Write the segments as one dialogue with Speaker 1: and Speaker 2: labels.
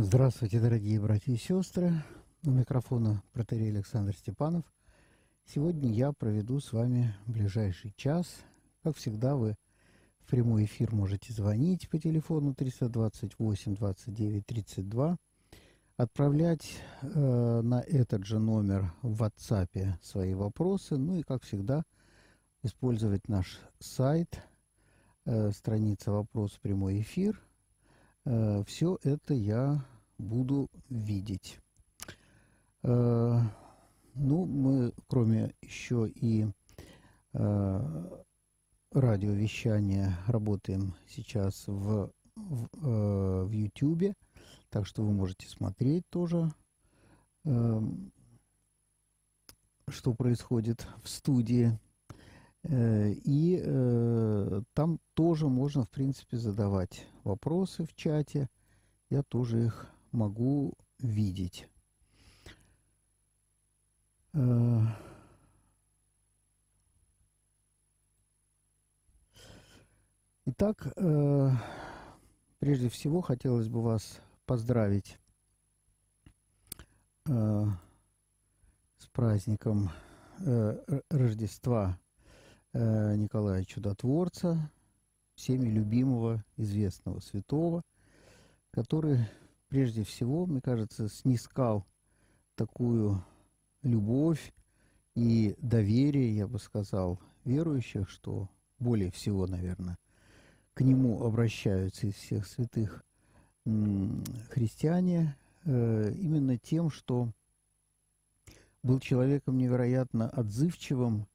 Speaker 1: Здравствуйте, дорогие братья и сестры. У микрофона протерей Александр Степанов. Сегодня я проведу с вами ближайший час. Как всегда, вы в прямой эфир можете звонить по телефону 328 29 32, отправлять э, на этот же номер в WhatsApp свои вопросы, ну и, как всегда, использовать наш сайт, э, страница «Вопрос прямой эфир», Э, все это я буду видеть. Э, ну, мы, кроме еще и э, радиовещания, работаем сейчас в, в, в YouTube, так что вы можете смотреть тоже, что происходит в студии. И э, там тоже можно, в принципе, задавать вопросы в чате. Я тоже их могу видеть. Э, итак, э, прежде всего хотелось бы вас поздравить э, с праздником Рождества Николая Чудотворца, всеми любимого, известного святого, который прежде всего, мне кажется, снискал такую любовь и доверие, я бы сказал, верующих, что более всего, наверное, к нему обращаются из всех святых христиане э, именно тем, что был человеком невероятно отзывчивым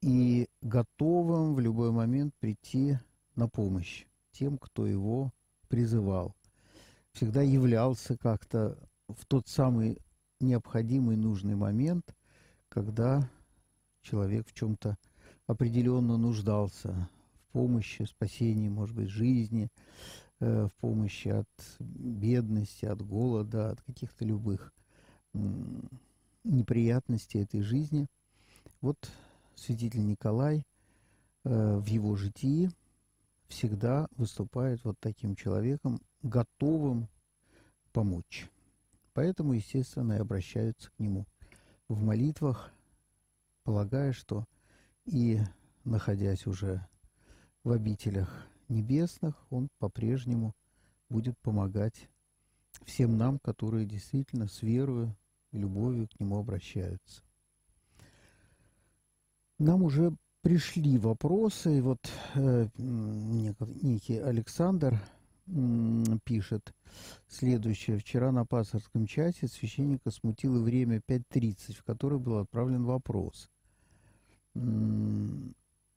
Speaker 1: и готовым в любой момент прийти на помощь тем, кто его призывал. Всегда являлся как-то в тот самый необходимый нужный момент, когда человек в чем-то определенно нуждался в помощи, спасении, может быть, жизни, э, в помощи от бедности, от голода, от каких-то любых неприятностей этой жизни. Вот святитель Николай э, в его житии всегда выступает вот таким человеком, готовым помочь. Поэтому, естественно, и обращаются к нему в молитвах, полагая, что и находясь уже в обителях небесных, он по-прежнему будет помогать всем нам, которые действительно с верою и любовью к нему обращаются. Нам уже пришли вопросы. Вот э, некий Александр пишет следующее. Вчера на пасторском чате священника смутило время 5.30, в которое был отправлен вопрос.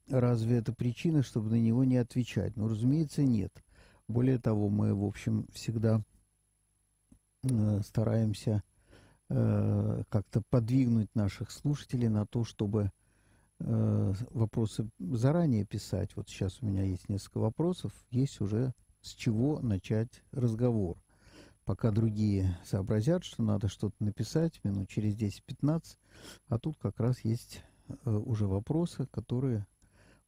Speaker 1: Разве это причина, чтобы на него не отвечать? Ну, разумеется, нет. Более того, мы, в общем, всегда э, стараемся э, как-то подвигнуть наших слушателей на то, чтобы Э, вопросы заранее писать. Вот сейчас у меня есть несколько вопросов, есть уже с чего начать разговор. Пока другие сообразят, что надо что-то написать минут через 10-15, а тут как раз есть э, уже вопросы, которые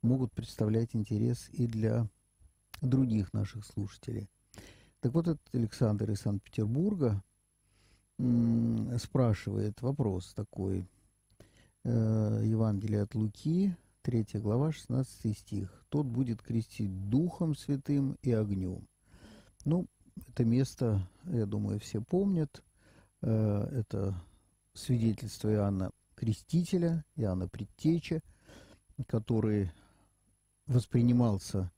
Speaker 1: могут представлять интерес и для других наших слушателей. Так вот, этот Александр из Санкт-Петербурга спрашивает вопрос такой – э, Евангелие от Луки, 3 глава, 16 стих. «Тот будет крестить Духом Святым и огнем». Ну, это место, я думаю, все помнят. Э, это свидетельство Иоанна Крестителя, Иоанна Предтеча, который воспринимался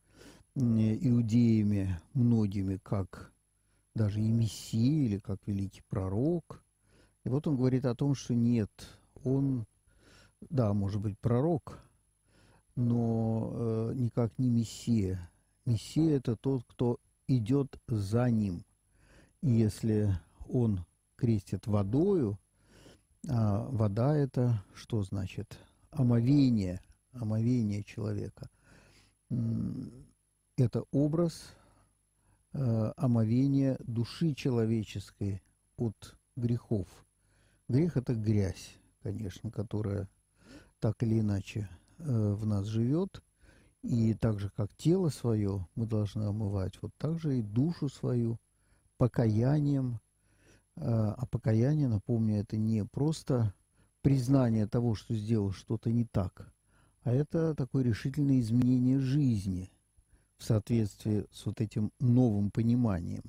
Speaker 1: иудеями многими как даже и Мессия или как великий пророк. И вот он говорит о том, что нет, он да, может быть, пророк, но э, никак не Мессия. Мессия – это тот, кто идет за ним. И если он крестит водою, а вода – это что значит? Омовение, омовение человека. Это образ э, омовения души человеческой от грехов. Грех – это грязь, конечно, которая так или иначе э, в нас живет, и так же, как тело свое мы должны омывать, вот так же и душу свою покаянием. А, а покаяние, напомню, это не просто признание того, что сделал что-то не так, а это такое решительное изменение жизни в соответствии с вот этим новым пониманием.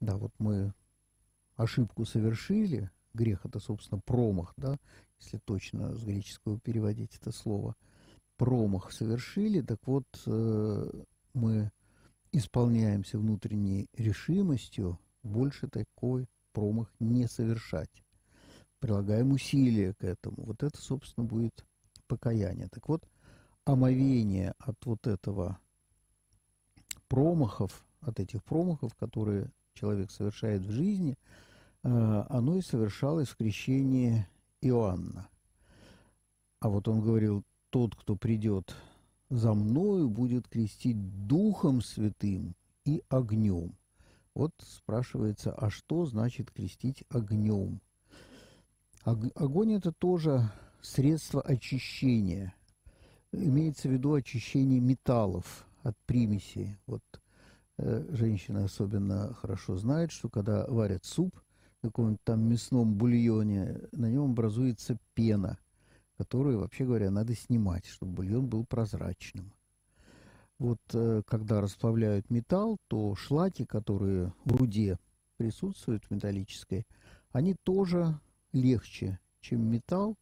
Speaker 1: Да, вот мы ошибку совершили, грех это, собственно, промах, да, если точно с греческого переводить это слово, промах совершили, так вот э, мы исполняемся внутренней решимостью больше такой промах не совершать. Прилагаем усилия к этому. Вот это, собственно, будет покаяние. Так вот, омовение от вот этого промахов, от этих промахов, которые человек совершает в жизни, э, оно и совершалось в крещении Иоанна. А вот он говорил, тот, кто придет за мною, будет крестить Духом Святым и огнем. Вот спрашивается, а что значит крестить огнем? Огонь – это тоже средство очищения. Имеется в виду очищение металлов от примесей. Вот э, женщины особенно хорошо знают, что когда варят суп каком-нибудь там мясном бульоне, на нем образуется пена, которую, вообще говоря, надо снимать, чтобы бульон был прозрачным. Вот э, когда расплавляют металл, то шлаки, которые в руде присутствуют, металлической, они тоже легче, чем металл,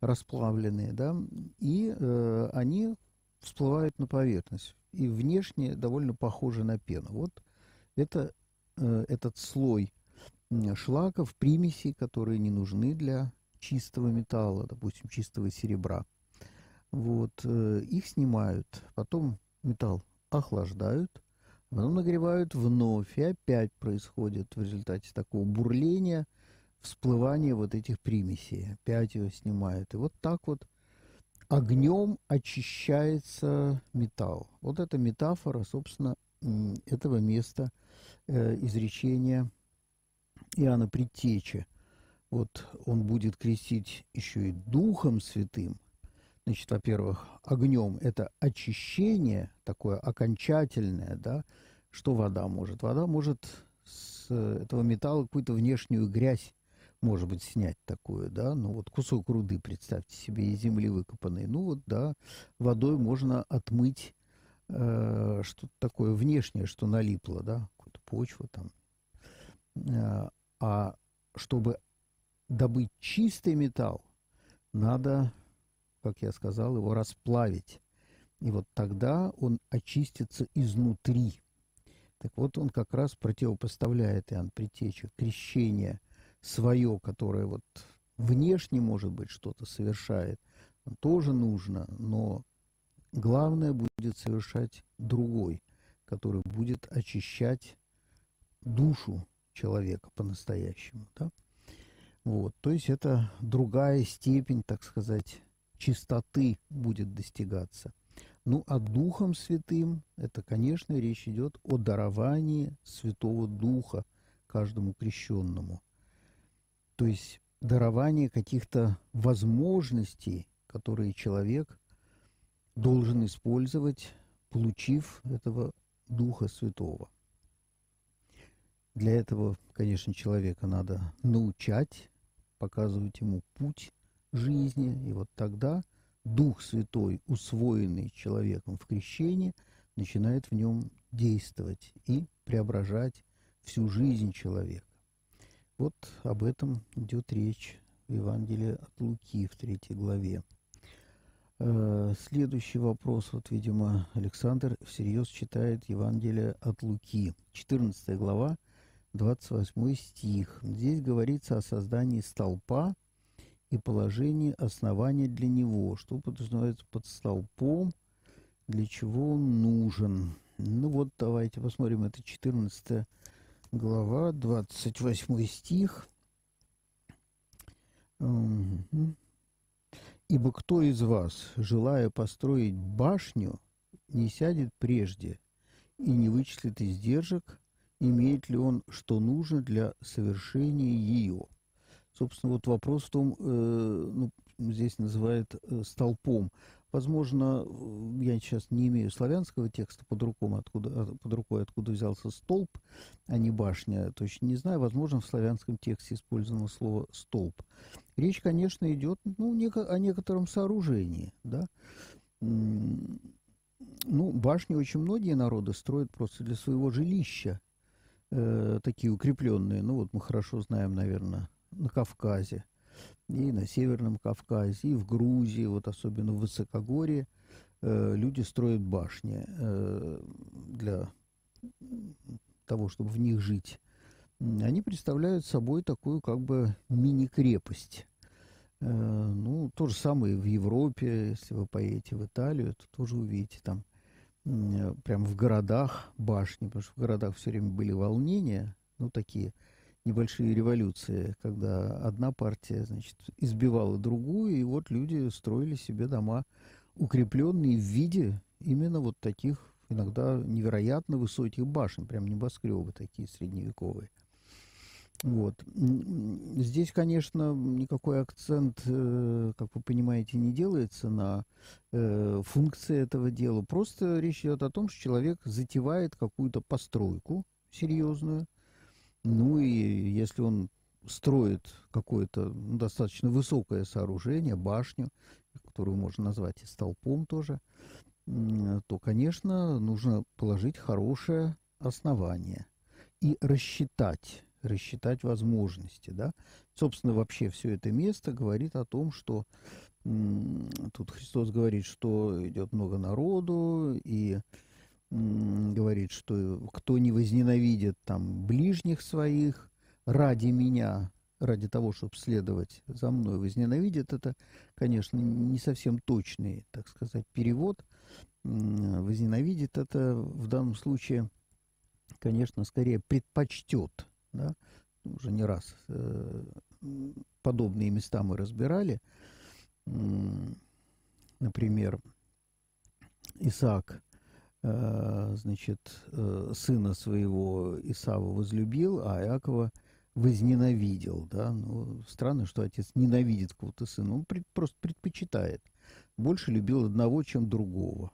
Speaker 1: расплавленные, да, и э, они всплывают на поверхность. И внешне довольно похожи на пену. Вот это, э, этот слой шлаков, примесей, которые не нужны для чистого металла, допустим, чистого серебра. Вот, э, их снимают, потом металл охлаждают, потом нагревают вновь, и опять происходит в результате такого бурления всплывание вот этих примесей. Опять его снимают. И вот так вот огнем очищается металл. Вот эта метафора, собственно, этого места э, изречения Иоанна Предтечи. Вот он будет крестить еще и Духом Святым – Значит, во-первых, огнем это очищение такое окончательное, да, что вода может? Вода может с этого металла какую-то внешнюю грязь, может быть, снять такую, да, ну вот кусок руды, представьте себе, из земли выкопанный, ну вот, да, водой можно отмыть э, что-то такое внешнее, что налипло, да, какую-то почву там. А чтобы добыть чистый металл, надо как я сказал, его расплавить. И вот тогда он очистится изнутри. Так вот, он как раз противопоставляет Иоанн Предтеча крещение свое, которое вот внешне, может быть, что-то совершает, тоже нужно, но главное будет совершать другой, который будет очищать душу человека по-настоящему. Да? Вот, то есть это другая степень, так сказать, чистоты будет достигаться. Ну, а Духом Святым, это, конечно, речь идет о даровании Святого Духа каждому крещенному. То есть дарование каких-то возможностей, которые человек должен использовать, получив этого Духа Святого. Для этого, конечно, человека надо научать, показывать ему путь, жизни. И вот тогда Дух Святой, усвоенный человеком в крещении, начинает в нем действовать и преображать всю жизнь человека. Вот об этом идет речь в Евангелии от Луки в третьей главе. Э, следующий вопрос, вот, видимо, Александр всерьез читает Евангелие от Луки, 14 глава, 28 стих. Здесь говорится о создании столпа – и положение основания для него, что подразумевается под столпом, для чего он нужен. Ну вот, давайте посмотрим, это 14 глава, 28 стих. «Ибо кто из вас, желая построить башню, не сядет прежде и не вычислит издержек, имеет ли он что нужно для совершения ее?» Собственно, вот вопрос в том, э, ну, здесь называют э, столпом. Возможно, э, я сейчас не имею славянского текста под, рукой, откуда, а, под рукой, откуда взялся столб, а не башня, точно не знаю. Возможно, в славянском тексте использовано слово столб. Речь, конечно, идет ну, о некотором сооружении. Да? Ну, башни очень многие народы строят просто для своего жилища, э, такие укрепленные. Ну, вот мы хорошо знаем, наверное, на Кавказе и на Северном Кавказе, и в Грузии, вот особенно в Высокогорье, э, люди строят башни э, для того, чтобы в них жить. Они представляют собой такую как бы мини-крепость. Э, ну, то же самое в Европе, если вы поедете в Италию, то тоже увидите там прямо в городах башни, потому что в городах все время были волнения, ну, такие – небольшие революции, когда одна партия, значит, избивала другую, и вот люди строили себе дома, укрепленные в виде именно вот таких иногда невероятно высоких башен, прям небоскребы такие средневековые. Вот. Здесь, конечно, никакой акцент, э, как вы понимаете, не делается на э, функции этого дела. Просто речь идет о том, что человек затевает какую-то постройку серьезную – ну и если он строит какое-то достаточно высокое сооружение, башню, которую можно назвать и столпом тоже, то, конечно, нужно положить хорошее основание и рассчитать, рассчитать возможности, да. Собственно, вообще все это место говорит о том, что тут Христос говорит, что идет много народу, и говорит, что кто не возненавидит там ближних своих ради меня, ради того, чтобы следовать за мной, возненавидит, это, конечно, не совсем точный, так сказать, перевод. Возненавидит это в данном случае, конечно, скорее предпочтет, да? уже не раз э, подобные места мы разбирали. Например, Исаак Э, значит, э, сына своего Исава возлюбил, а Иакова возненавидел, да, ну, странно, что отец ненавидит кого-то сына, он пред, просто предпочитает, больше любил одного, чем другого.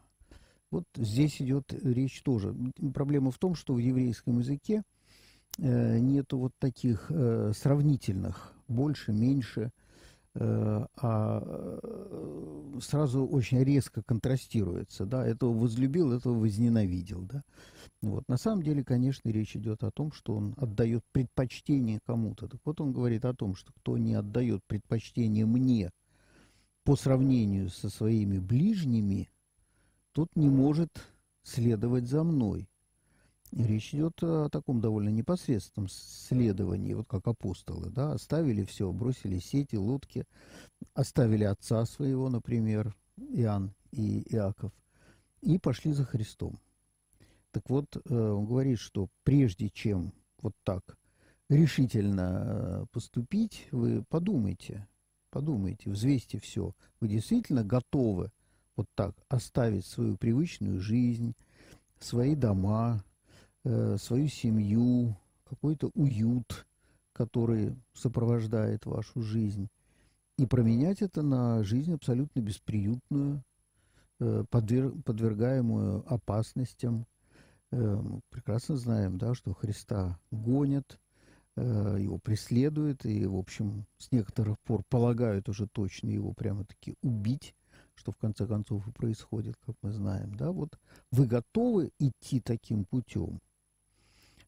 Speaker 1: Вот здесь идет речь тоже. Проблема в том, что в еврейском языке нету вот таких э, сравнительных больше, меньше, Э, а э, сразу очень резко контрастируется, да, этого возлюбил, этого возненавидел, да. Вот. На самом деле, конечно, речь идет о том, что он отдает предпочтение кому-то. Так вот он говорит о том, что кто не отдает предпочтение мне по сравнению со своими ближними, тот не может следовать за мной. Речь идет о таком довольно непосредственном следовании, вот как апостолы, да, оставили все, бросили сети, лодки, оставили отца своего, например, Иоанн и Иаков, и пошли за Христом. Так вот, э, он говорит, что прежде чем вот так решительно э, поступить, вы подумайте, подумайте, взвесьте все. Вы действительно готовы вот так оставить свою привычную жизнь, свои дома, Э, свою семью, какой-то уют, который сопровождает вашу жизнь, и променять это на жизнь абсолютно бесприютную, э, подвергаемую опасностям. Э, прекрасно знаем, да, что Христа гонят, его преследуют, и, в общем, с некоторых пор полагают уже точно его прямо-таки убить, что в конце концов и происходит, как мы знаем. Да? Вот вы готовы идти таким путем?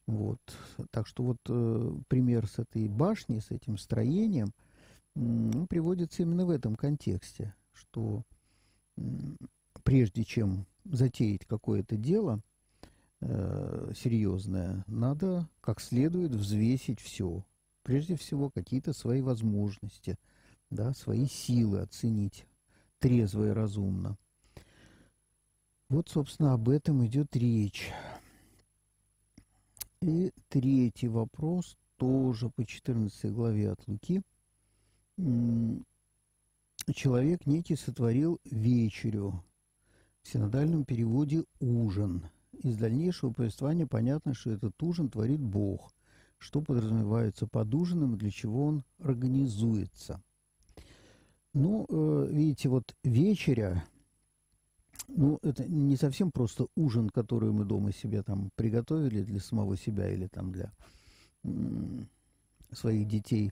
Speaker 1: Вот. Так что вот э, пример с этой башней, с этим строением, э, приводится именно в этом контексте, что э, прежде чем затеять какое-то дело э, серьезное, надо как следует взвесить все. Прежде всего, какие-то свои возможности, да, свои силы оценить трезво и разумно. Вот, собственно, об этом идет речь. И третий вопрос, тоже по 14 главе от Луки. Человек некий сотворил вечерю. В синодальном переводе «ужин». Из дальнейшего повествования понятно, что этот ужин творит Бог. что подразумевается под ужином и для чего он организуется. Ну, э, видите, вот вечеря, ну, это не совсем просто ужин, который мы дома себе там приготовили для самого себя или там для своих детей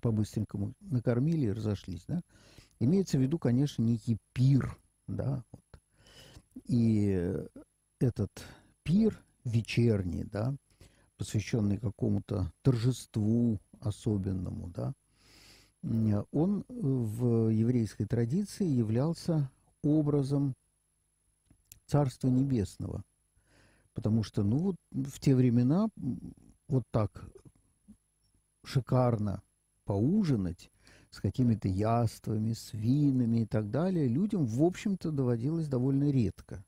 Speaker 1: по-быстренькому накормили и разошлись, да. Имеется в виду, конечно, некий пир, да, вот. И этот пир вечерний, да, посвященный какому-то торжеству особенному, да, он в еврейской традиции являлся образом Царства Небесного. Потому что, ну, вот в те времена вот так шикарно поужинать с какими-то яствами, с винами и так далее, людям, в общем-то, доводилось довольно редко.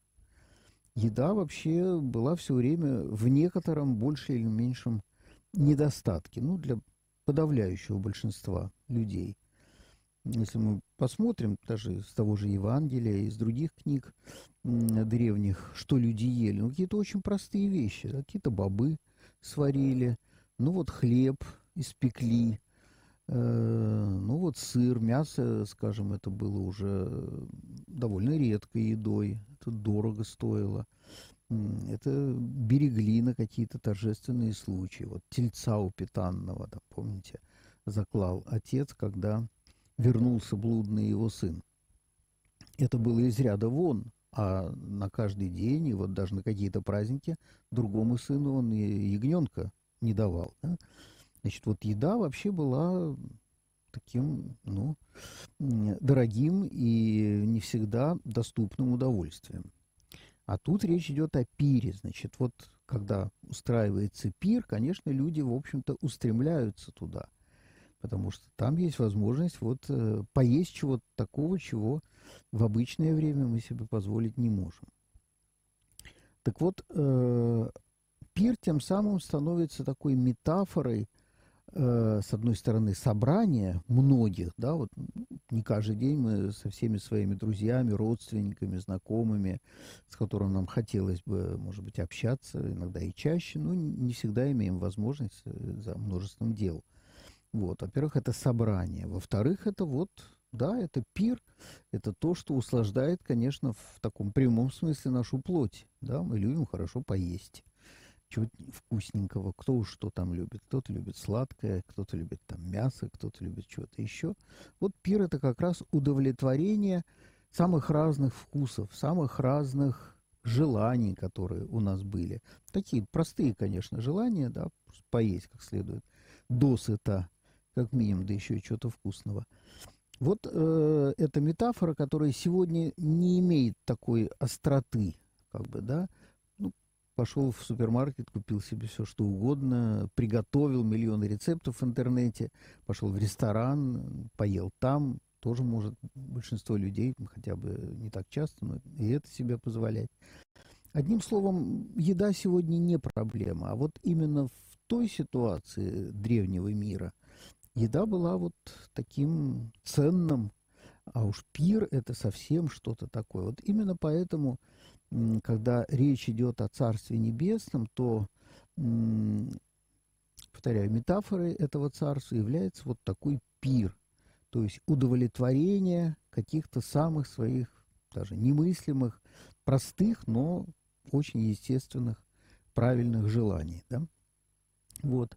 Speaker 1: Еда вообще была все время в некотором большем или меньшем недостатке, ну, для подавляющего большинства людей. Если мы посмотрим даже с того же Евангелия, из других книг древних, что люди ели, ну, какие-то очень простые вещи, какие-то бобы сварили, ну, вот хлеб испекли, Э, ну вот сыр, мясо, скажем, это было уже довольно редкой едой, это дорого стоило. Это берегли на какие-то торжественные случаи. Вот тельца упитанного, да, помните, заклал отец, когда вернулся блудный его сын. Это было из ряда вон, а на каждый день, и вот даже на какие-то праздники, другому сыну он ягненка не давал. Да? Значит, вот еда вообще была таким, ну, дорогим и не всегда доступным удовольствием. А тут речь идет о пире. Значит, вот когда устраивается пир, конечно, люди, в общем-то, устремляются туда. Потому что там есть возможность вот э, поесть чего-то такого, чего в обычное время мы себе позволить не можем. Так вот, э, пир тем самым становится такой метафорой – Э, с одной стороны, собрание многих, да, вот не каждый день мы со всеми своими друзьями, родственниками, знакомыми, с которыми нам хотелось бы, может быть, общаться, иногда и чаще, но не всегда имеем возможность э, за множеством дел. Вот, во-первых, это собрание. Во-вторых, это вот, да, это пир, это то, что услаждает, конечно, в таком прямом смысле нашу плоть, да, мы любим хорошо поесть чего вкусненького, кто что там любит. Кто-то любит сладкое, кто-то любит там мясо, кто-то любит что-то еще. Вот пир – это как раз удовлетворение самых разных вкусов, самых разных желаний, которые у нас были. Такие простые, конечно, желания, да, поесть как следует, досыта, как минимум, да еще и чего-то вкусного. Вот э, эта метафора, которая сегодня не имеет такой остроты, как бы, да, пошел в супермаркет, купил себе все, что угодно, приготовил миллионы рецептов в интернете, пошел в ресторан, поел там, тоже может большинство людей, хотя бы не так часто, но и это себе позволять. Одним словом, еда сегодня не проблема, а вот именно в той ситуации древнего мира еда была вот таким ценным, а уж пир – это совсем что-то такое. Вот именно поэтому – когда речь идет о Царстве Небесном, то, повторяю, метафорой этого Царства является вот такой пир, то есть удовлетворение каких-то самых своих, даже немыслимых, простых, но очень естественных, правильных желаний. Да? Вот.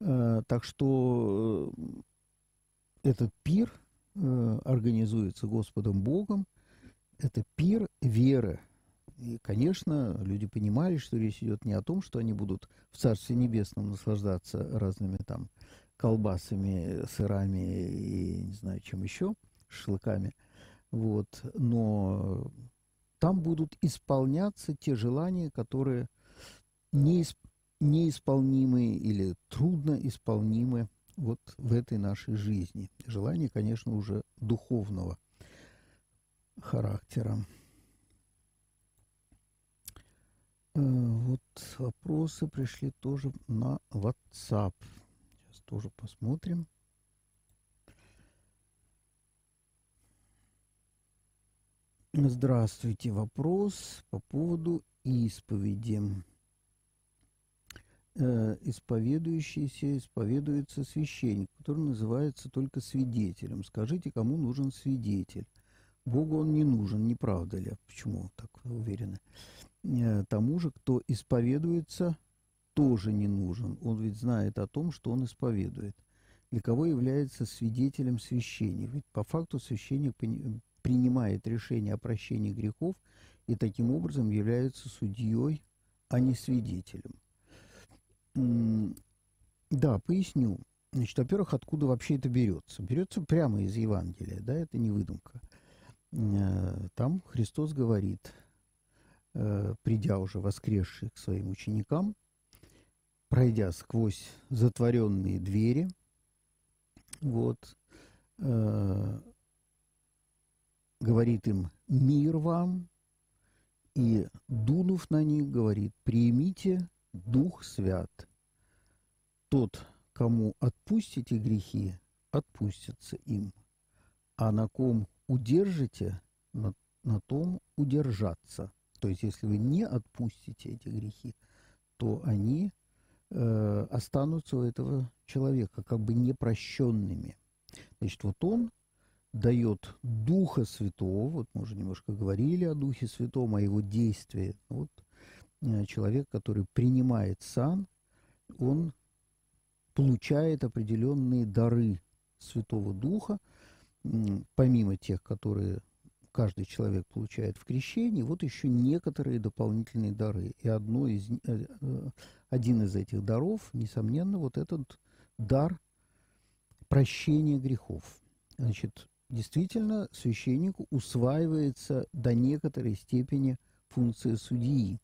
Speaker 1: Э, так что э, этот пир э, организуется Господом Богом, это пир веры, и, конечно, люди понимали, что речь идет не о том, что они будут в Царстве Небесном наслаждаться разными там колбасами, сырами и не знаю чем еще, шашлыками. Вот. Но там будут исполняться те желания, которые неисп... неисполнимы или трудно исполнимы вот в этой нашей жизни. Желания, конечно, уже духовного характера. Э, вот вопросы пришли тоже на WhatsApp. Сейчас тоже посмотрим. Здравствуйте. Вопрос по поводу исповеди. Э, исповедующийся исповедуется священник, который называется только свидетелем. Скажите, кому нужен свидетель? Богу он не нужен, не правда ли? Почему так уверены? Э, тому же, кто исповедуется, тоже не нужен. Он ведь знает о том, что он исповедует. Для кого является свидетелем священник? Ведь по факту священник принимает решение о прощении грехов и таким образом является судьей, а не свидетелем. Да, поясню. Значит, во-первых, откуда вообще это берется? Берется прямо из Евангелия, да, это не выдумка. Э, там Христос говорит, э, придя уже воскресший к своим ученикам, пройдя сквозь затворенные двери, вот, э, говорит им «Мир вам!» и, дунув на них, говорит «Примите Дух Свят». Тот, кому отпустите грехи, отпустятся им, а на ком удержите, на, на том удержаться. То есть, если вы не отпустите эти грехи, то они э, останутся у этого человека как бы непрощенными. Значит, вот он дает Духа Святого, вот мы уже немножко говорили о Духе Святом, о его действии. Вот человек, который принимает сан, он получает определенные дары Святого Духа, помимо тех, которые каждый человек получает в крещении, вот еще некоторые дополнительные дары. И одно из, э, э, один из этих даров, несомненно, вот этот дар прощения грехов. Значит, действительно, священнику усваивается до некоторой степени функция судьи.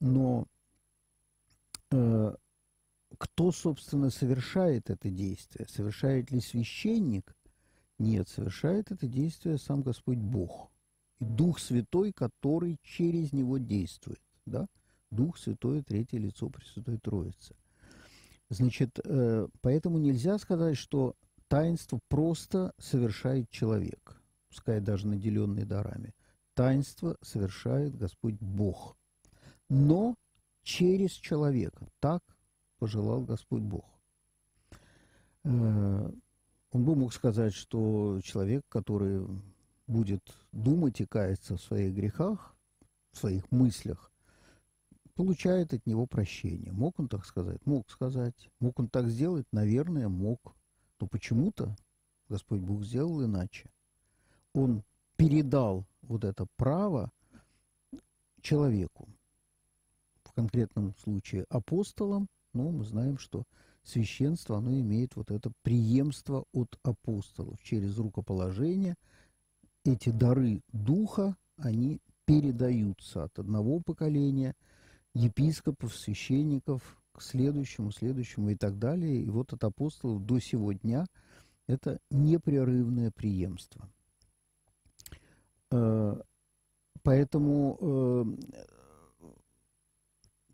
Speaker 1: Но э, кто, собственно, совершает это действие? Совершает ли священник? Нет, совершает это действие сам Господь Бог. И Дух Святой, который через него действует. Да? Дух Святой, третье лицо Пресвятой Троицы. Значит, э, поэтому нельзя сказать, что таинство просто совершает человек, пускай даже наделенный дарами. Таинство совершает Господь Бог. Но через человека. Так пожелал Господь Бог. Э, он бы мог сказать, что человек, который будет думать и каяться в своих грехах, в своих мыслях, получает от него прощение. Мог он так сказать? Мог сказать. Мог он так сделать? Наверное, мог. Но почему-то Господь Бог сделал иначе. Он передал вот это право человеку. Конкретном случае апостолам, но мы знаем, что священство, оно имеет вот это преемство от апостолов. Через рукоположение эти дары духа, они передаются от одного поколения епископов, священников к следующему, следующему и так далее. И вот от апостолов до сего дня это непрерывное преемство. Э, поэтому э,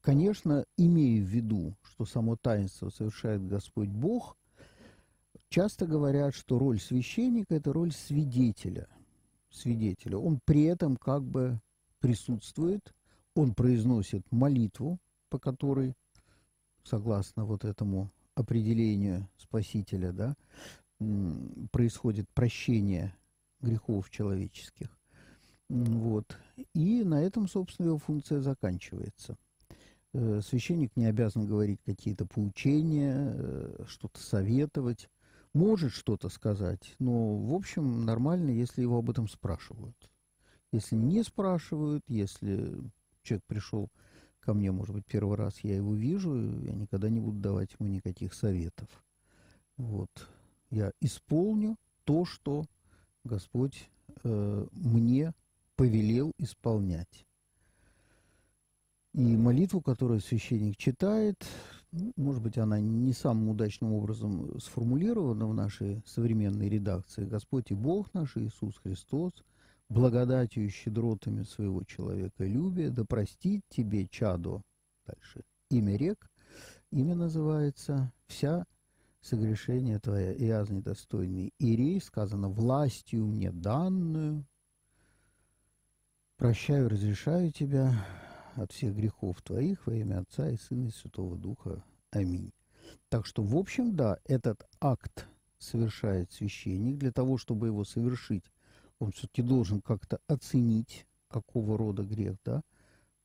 Speaker 1: Конечно, имея в виду, что само таинство совершает Господь Бог, часто говорят, что роль священника – это роль свидетеля. Свидетеля. Он при этом как бы присутствует, он произносит молитву, по которой, согласно вот этому определению Спасителя, да, происходит прощение грехов человеческих. Вот. И на этом, собственно, его функция заканчивается. Э, священник не обязан говорить какие-то поучения, э, что-то советовать. Может что-то сказать, но, в общем, нормально, если его об этом спрашивают. Если не спрашивают, если человек пришел ко мне, может быть, первый раз я его вижу, я никогда не буду давать ему никаких советов. Вот. Я исполню то, что Господь э, мне повелел исполнять. И молитву, которую священник читает, ну, может быть, она не самым удачным образом сформулирована в нашей современной редакции. Господь и Бог наш Иисус Христос, благодатью и щедротами своего человека любя, да простит тебе, чадо, дальше, имя рек, имя называется «Вся согрешение твоя, и аз недостойный Ирей», сказано «властью мне данную, прощаю, разрешаю тебя, от всех грехов твоих во имя Отца и Сына и Святого Духа. Аминь. Так что, в общем, да, этот акт совершает священник. Для того, чтобы его совершить, он все-таки должен как-то оценить, какого рода грех, да,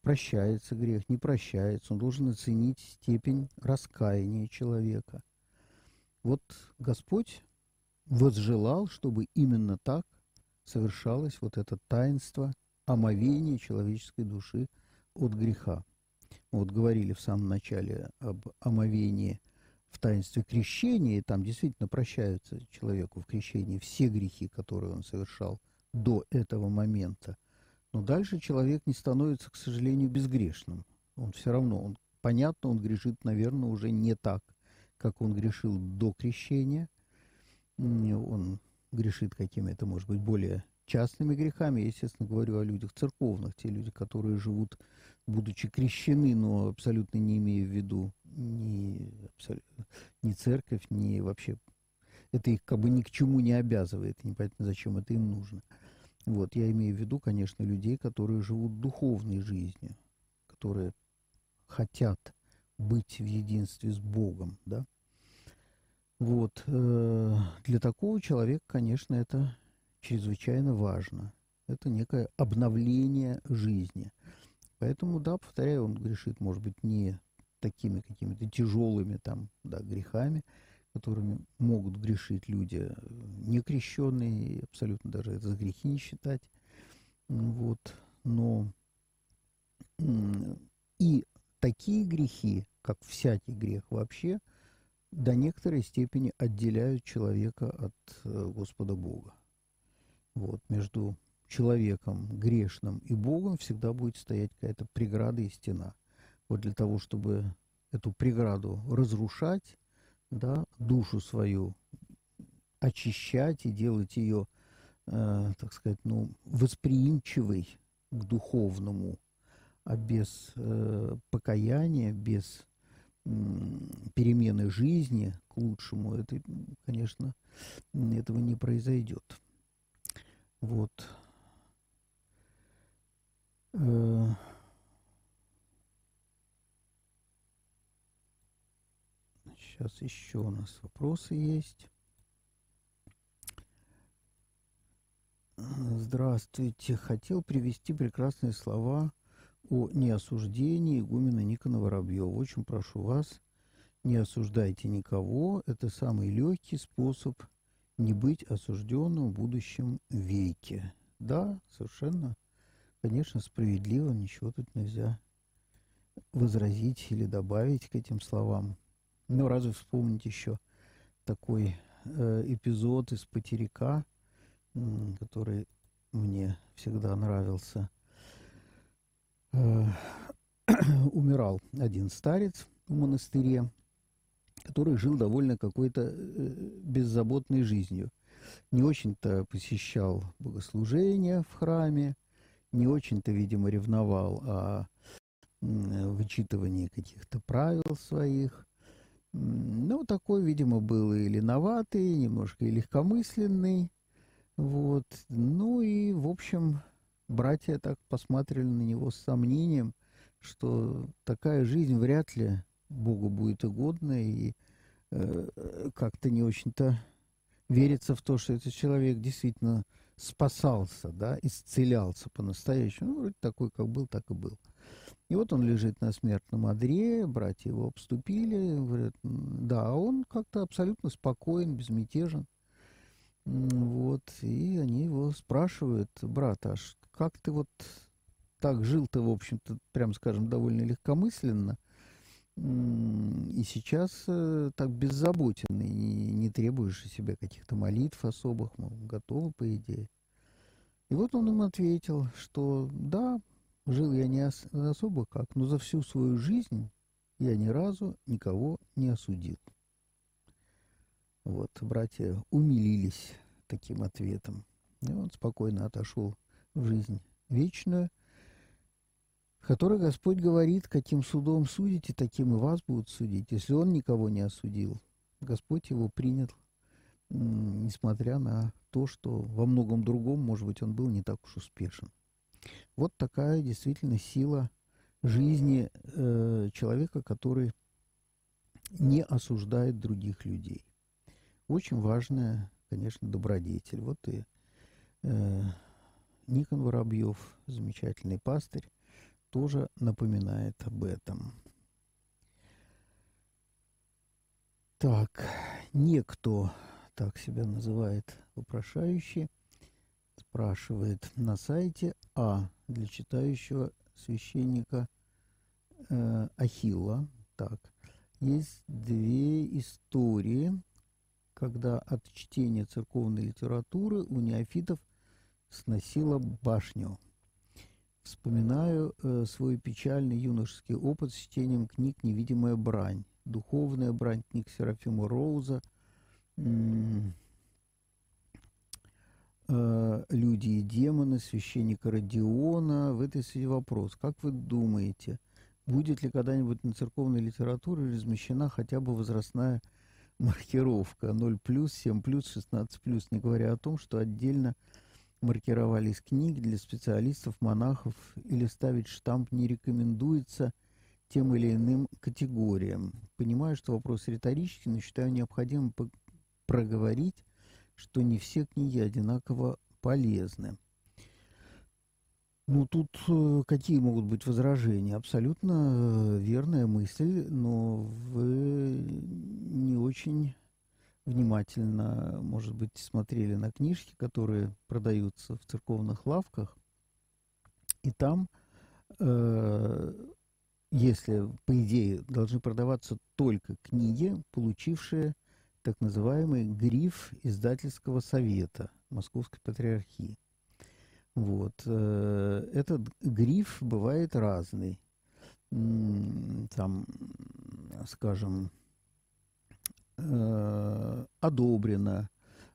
Speaker 1: прощается грех, не прощается. Он должен оценить степень раскаяния человека. Вот Господь возжелал, чтобы именно так совершалось вот это таинство омовения человеческой души от греха. Вот говорили в самом начале об омовении в таинстве крещения, и там действительно прощаются человеку в крещении все грехи, которые он совершал до этого момента. Но дальше человек не становится, к сожалению, безгрешным. Он все равно, он, понятно, он грешит, наверное, уже не так, как он грешил до крещения. Он грешит какими-то, может быть, более частными грехами. Я, естественно, говорю о людях церковных, те люди, которые живут, будучи крещены, но абсолютно не имея в виду ни, ни церковь, ни вообще... Это их как бы ни к чему не обязывает, непонятно, зачем это им нужно. Вот, я имею в виду, конечно, людей, которые живут духовной жизнью, которые хотят быть в единстве с Богом, да. Вот, э, для такого человека, конечно, это чрезвычайно важно. Это некое обновление жизни. Поэтому, да, повторяю, он грешит, может быть, не такими какими-то тяжелыми там, да, грехами, которыми могут грешить люди э, некрещенные, абсолютно даже это за грехи не считать. Вот. Но и такие грехи, как всякий грех вообще, до некоторой степени отделяют человека от э, Господа Бога. Вот, между человеком грешным и Богом всегда будет стоять какая-то преграда и стена. Вот для того, чтобы эту преграду разрушать, да, душу свою очищать и делать ее, э, так сказать, ну, восприимчивой к духовному, а без э, покаяния, без э, перемены жизни к лучшему, это, конечно, этого не произойдет. Вот. Э, Сейчас еще у нас вопросы есть. Здравствуйте. Хотел привести прекрасные слова о неосуждении игумена Никона Воробьева. Очень прошу вас, не осуждайте никого. Это самый легкий способ не быть осужденным в будущем веке. Да, совершенно, конечно, справедливо. Ничего тут нельзя возразить или добавить к этим словам. Ну, разве вспомнить еще такой э, эпизод из «Потеряка», э, который мне всегда нравился. Э, умирал один старец в монастыре, который жил довольно какой-то э, беззаботной жизнью. Не очень-то посещал богослужения в храме, не очень-то, видимо, ревновал о вычитывании каких-то правил своих, ну, такой, видимо, был и леноватый, немножко и легкомысленный. Вот. Ну и, в общем, братья так посмотрели на него с сомнением, что такая жизнь вряд ли Богу будет угодна, и э, как-то не очень-то верится в то, что этот человек действительно спасался, да, исцелялся по-настоящему. Ну, вроде такой, как был, так и был. И вот он лежит на смертном одре, братья его обступили, говорят, да, а он как-то абсолютно спокоен, безмятежен. Вот, и они его спрашивают, брат, аж как ты вот так жил-то, в общем-то, прям скажем, довольно легкомысленно, и сейчас э, так беззаботен, и не, не требуешь от себя каких-то молитв особых, мол, готовы, по идее. И вот он им ответил, что да, Жил я не ос особо как, но за всю свою жизнь я ни разу никого не осудил. Вот, братья умилились таким ответом. И он спокойно отошел в жизнь вечную, в которой Господь говорит, каким судом судите, таким и вас будут судить. Если он никого не осудил, Господь его принял, несмотря на то, что во многом другом, может быть, он был не так уж успешен. Вот такая действительно сила жизни э, человека, который не осуждает других людей. Очень важная, конечно, добродетель. Вот и э, Никон Воробьев, замечательный пастырь, тоже напоминает об этом. Так, некто, так себя называет вопрошающий, спрашивает на сайте А для читающего священника э, Ахилла. Так, есть две истории, когда от чтения церковной литературы у неофитов сносила башню. Вспоминаю э, свой печальный юношеский опыт с чтением книг «Невидимая брань», «Духовная брань» книг Серафима Роуза, э, «Люди и демоны», священника Родиона. В этой связи вопрос. Как вы думаете, будет ли когда-нибудь на церковной литературе размещена хотя бы возрастная маркировка 0+, 7+, 16+, не говоря о том, что отдельно маркировались книги для специалистов, монахов или ставить штамп не рекомендуется тем или иным категориям. Понимаю, что вопрос риторический, но считаю необходимым проговорить, что не все книги одинаково полезны. Ну, тут э, какие могут быть возражения? Абсолютно э, верная мысль, но вы не очень внимательно, может быть, смотрели на книжки, которые продаются в церковных лавках, и там, э, если, по идее, должны продаваться только книги, получившие так называемый гриф издательского совета Московской Патриархии. Вот. Э, этот гриф бывает разный. Там, скажем, э, одобрено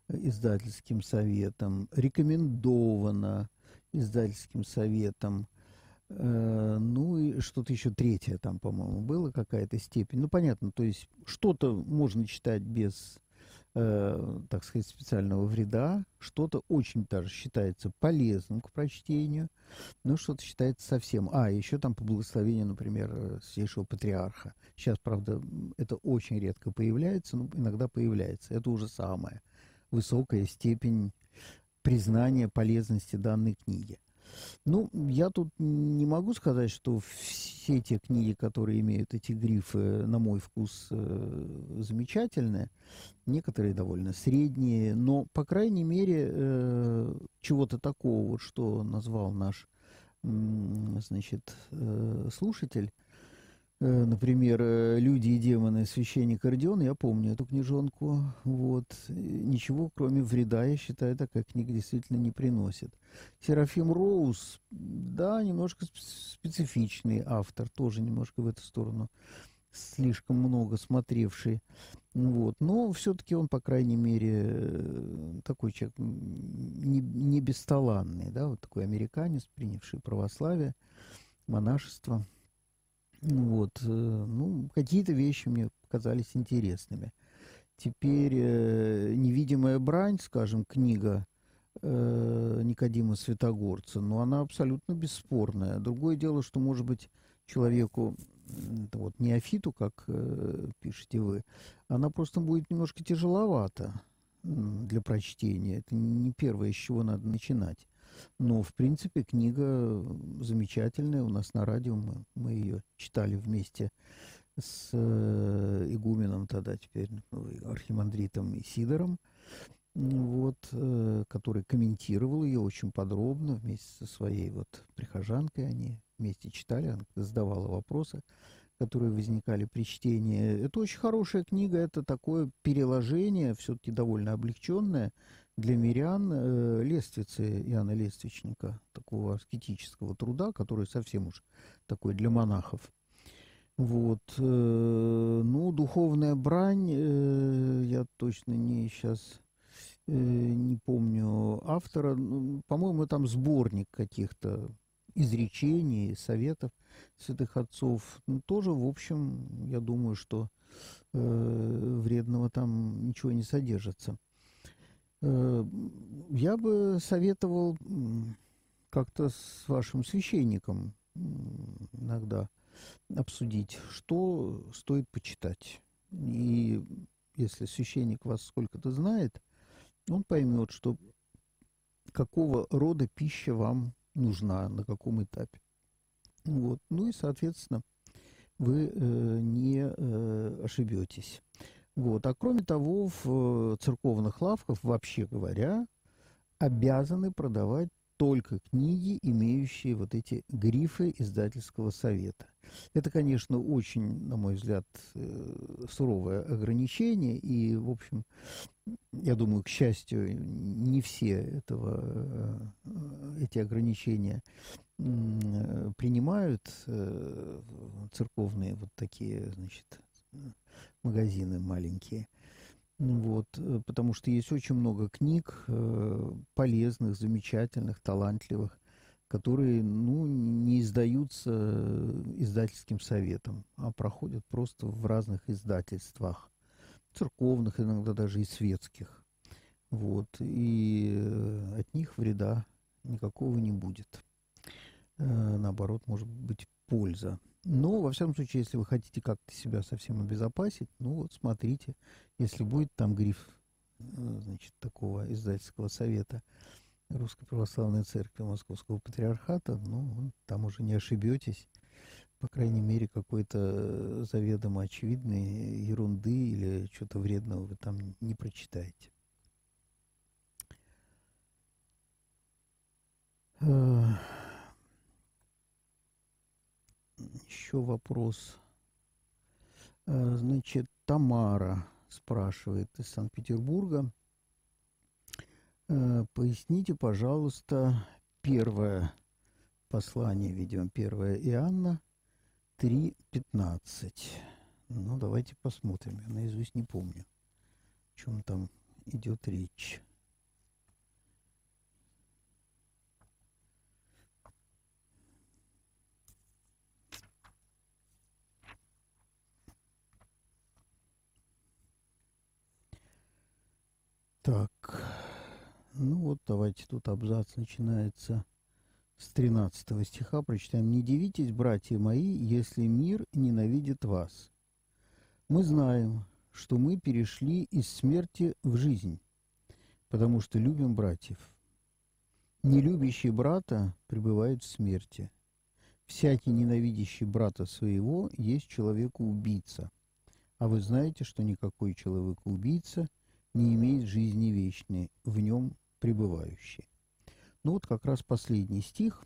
Speaker 1: издательским советом, рекомендовано издательским советом, э, ну и что-то еще третье там, по-моему, было, какая-то степень. Ну, понятно, то есть что-то можно читать без э, так сказать, специального вреда, что-то очень даже считается полезным к прочтению, но что-то считается совсем... А, еще там по благословению, например, э, Святейшего Патриарха. Сейчас, правда, это очень редко появляется, но иногда появляется. Это уже самая высокая степень признания полезности данной книги. Ну, я тут не могу сказать, что все те книги, которые имеют эти грифы, на мой вкус, э, замечательные. Некоторые довольно средние, но, по крайней мере, э, чего-то такого, вот, что назвал наш, значит, э, слушатель, Э, например, э, «Люди и демоны» священника Родион, я помню эту книжонку, вот, ничего кроме вреда, я считаю, такая книга действительно не приносит. Серафим Роуз, да, немножко специфичный автор, тоже немножко в эту сторону, слишком много смотревший, вот, но все-таки он, по крайней мере, э, такой человек не, не бесталанный, да, вот такой американец, принявший православие, монашество – вот, э, ну, какие-то вещи мне показались интересными. Теперь э, «Невидимая брань», скажем, книга э, Никодима Святогорца, но она абсолютно бесспорная. Другое дело, что, может быть, человеку, вот, неофиту, как пишете вы, она просто будет немножко тяжеловата для прочтения. Это не первое, с чего надо начинать. Но, в принципе, книга замечательная. У нас на радио мы, мы ее читали вместе с э, игуменом тогда, теперь ну, архимандритом Сидором, вот, э, который комментировал ее очень подробно вместе со своей вот прихожанкой. Они вместе читали, она задавала вопросы, которые возникали при чтении. Это очень хорошая книга, это такое переложение, все-таки довольно облегченное, для мирян э, лествицы Иоанна Лествичника, такого аскетического труда, который совсем уж такой для монахов. Вот. Э, ну, духовная брань, э, я точно не сейчас э, не помню автора. Ну, по-моему, там сборник каких-то изречений, советов святых отцов. Ну, тоже, в общем, я думаю, что э, вредного там ничего не содержится. Э, я бы советовал как-то с вашим священником иногда обсудить, что стоит почитать. И если священник вас сколько-то знает, он поймет, что какого рода пища вам нужна, на каком этапе. Вот. Ну и, соответственно, вы э, не э, ошибетесь. Вот. А кроме того, в церковных лавках, вообще говоря, обязаны продавать только книги, имеющие вот эти грифы издательского совета. Это, конечно, очень, на мой взгляд, э, суровое ограничение, и, в общем, я думаю, к счастью, не все этого, э, эти ограничения принимают э, церковные вот такие, значит, магазины маленькие. Вот, потому что есть очень много книг полезных, замечательных, талантливых, которые ну, не издаются издательским советом, а проходят просто в разных издательствах, церковных, иногда даже и светских. Вот, и э, от них вреда никакого не будет. Э, наоборот, может быть польза. Но, во всяком случае, если вы хотите как-то себя совсем обезопасить, ну вот смотрите, если будет там гриф, э, значит, такого издательского совета, Русской Православной Церкви Московского Патриархата, ну, там уже не ошибетесь. По крайней мере, какой-то заведомо очевидной ерунды или чего-то вредного вы там не прочитаете. Еще вопрос. Значит, Тамара спрашивает из Санкт-Петербурга. Э, поясните, пожалуйста, первое послание, видимо, первое Иоанна 3.15. Ну, давайте посмотрим. Я наизусть не помню, о чем там идет речь. Так. Ну вот, давайте тут абзац начинается с 13 стиха. Прочитаем. «Не дивитесь, братья мои, если мир ненавидит вас. Мы знаем, что мы перешли из смерти в жизнь, потому что любим братьев. Не любящий брата пребывает в смерти. Всякий ненавидящий брата своего есть человека-убийца. А вы знаете, что никакой человек-убийца не имеет жизни вечной, в нем пребывающий. Ну вот как раз последний стих.